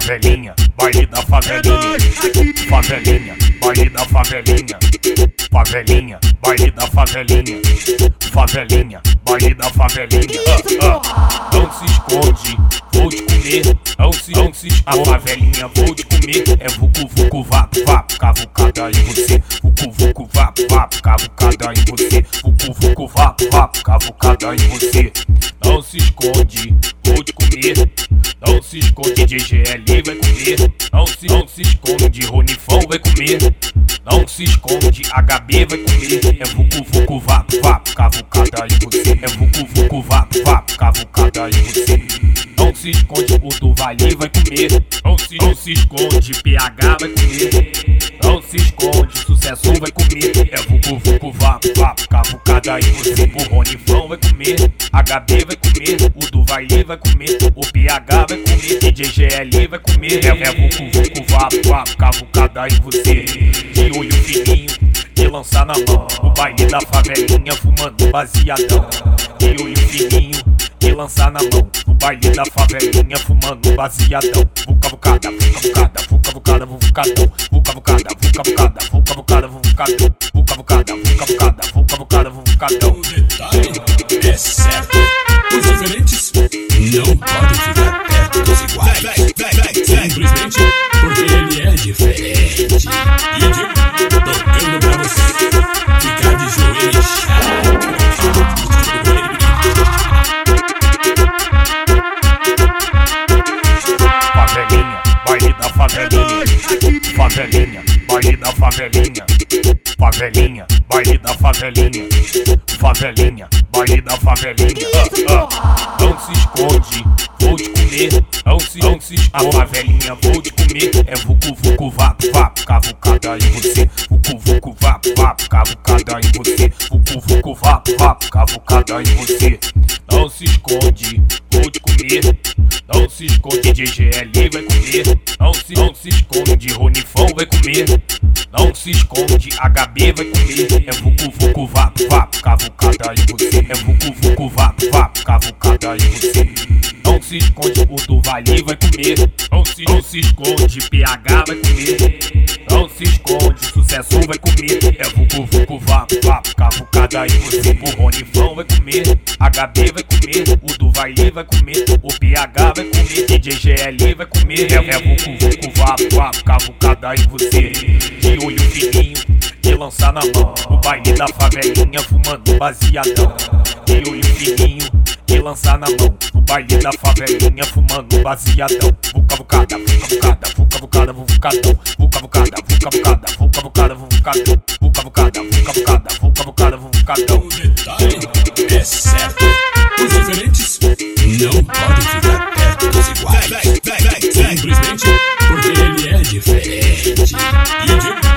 Favelinha, baile da favelinha. Favelinha, baile da favelinha. Favelinha, baile da favelinha. Favelinha, baile da favelinha. Ah, ah. Não se esconde, vou te comer. Não se, não se esconde. A favelinha, vou te comer. É vucu, vucu, vapo, vapo, cavucada em você. Vucu, vucu, vapo, vapo, cavucada em você. Vucu, vucu, vapo, vapo, cavucada em você. Não se esconde, vou te comer. Não se esconde, DGL vai comer. Não se, não se esconde, Ronifão vai comer. Não se esconde, HB vai comer. É vucu, vucu, vapo, vapo, cavucada em você. É vucu, vucu, vapo, vapo, cavucada em você. Não se esconde, o do Vale vai comer. Não se, não se esconde, PH vai comer. Não se esconde, sucesso vai comer. É vucu, vucu, vapo, vapo, cavucada em você. O Ronifão vai comer. HB vai comer. O do Vale vai comer. O PH vai comer. DJ GL vai comer. É, é vucu, vucu, vapo, vapo, cavucada em você. De olho fininho de lançar na mão. O baile da favelinha fumando baseadão. De olho fininho de lançar na mão. O baile da favelinha fumando baseadão. Vuca vucada, vuca vucada, vuca vucada, vucadão. O detalhe é certo. Os diferentes não podem ficar perto dos iguais. Simplesmente porque ele é diferente. E eu digo, tocando pra você ficar de joelho Favelinha, baile da favelinha. Favelinha, baile da favelinha. Favelinha, baile da favelinha. Favelinha, baile da favelinha. Ah, ah. Não se esconde, vou te comer. Não se, não se esconde. A favelinha, vou te comer. É vucu, vucu, vapo, vapo, cavucada em você. Vucu, vucu, vapo, vapo, cavucada em você. Vucu, vucu, vapo, vapo, cavucada em você. Não se esconde, vou te comer. Não se esconde, DGL vai comer. Não se, não se esconde, Ronifão vai comer. Não se esconde, HB vai comer. É vucu, vucu, vapo, vapo, cavucada em você. É vucu, vucu, vapo, vapo, cavucada em você. Não se esconde, o vai comer. Não se, não se esconde, PH vai comer. Não se esconde, sucesso vai comer. É vucu, vucu, vapo, vapo, cavucada em você. O Ronifão vai comer. HB vai comer. O do Vale vai comer. O PH vai comer. DJ GL vai comer. É, é vucu, vucu, vapo, vapo, cavucada em você. De olho fininho, de lançar na mão. O baile da favelinha fumando baseadão. De olho fininho, de lançar na mão. O baile da favelinha fumando baseadão. Vuca vucada, vuca vucada, vuca vucada, vucado, vuca vucada, vuca vucada, vuca vou vucado, vou vucada, vou vucada, vou vucada, vucado. O detalhe é certo, os diferentes não podem ficar perto dos iguais. Simplesmente porque ele é diferente. E de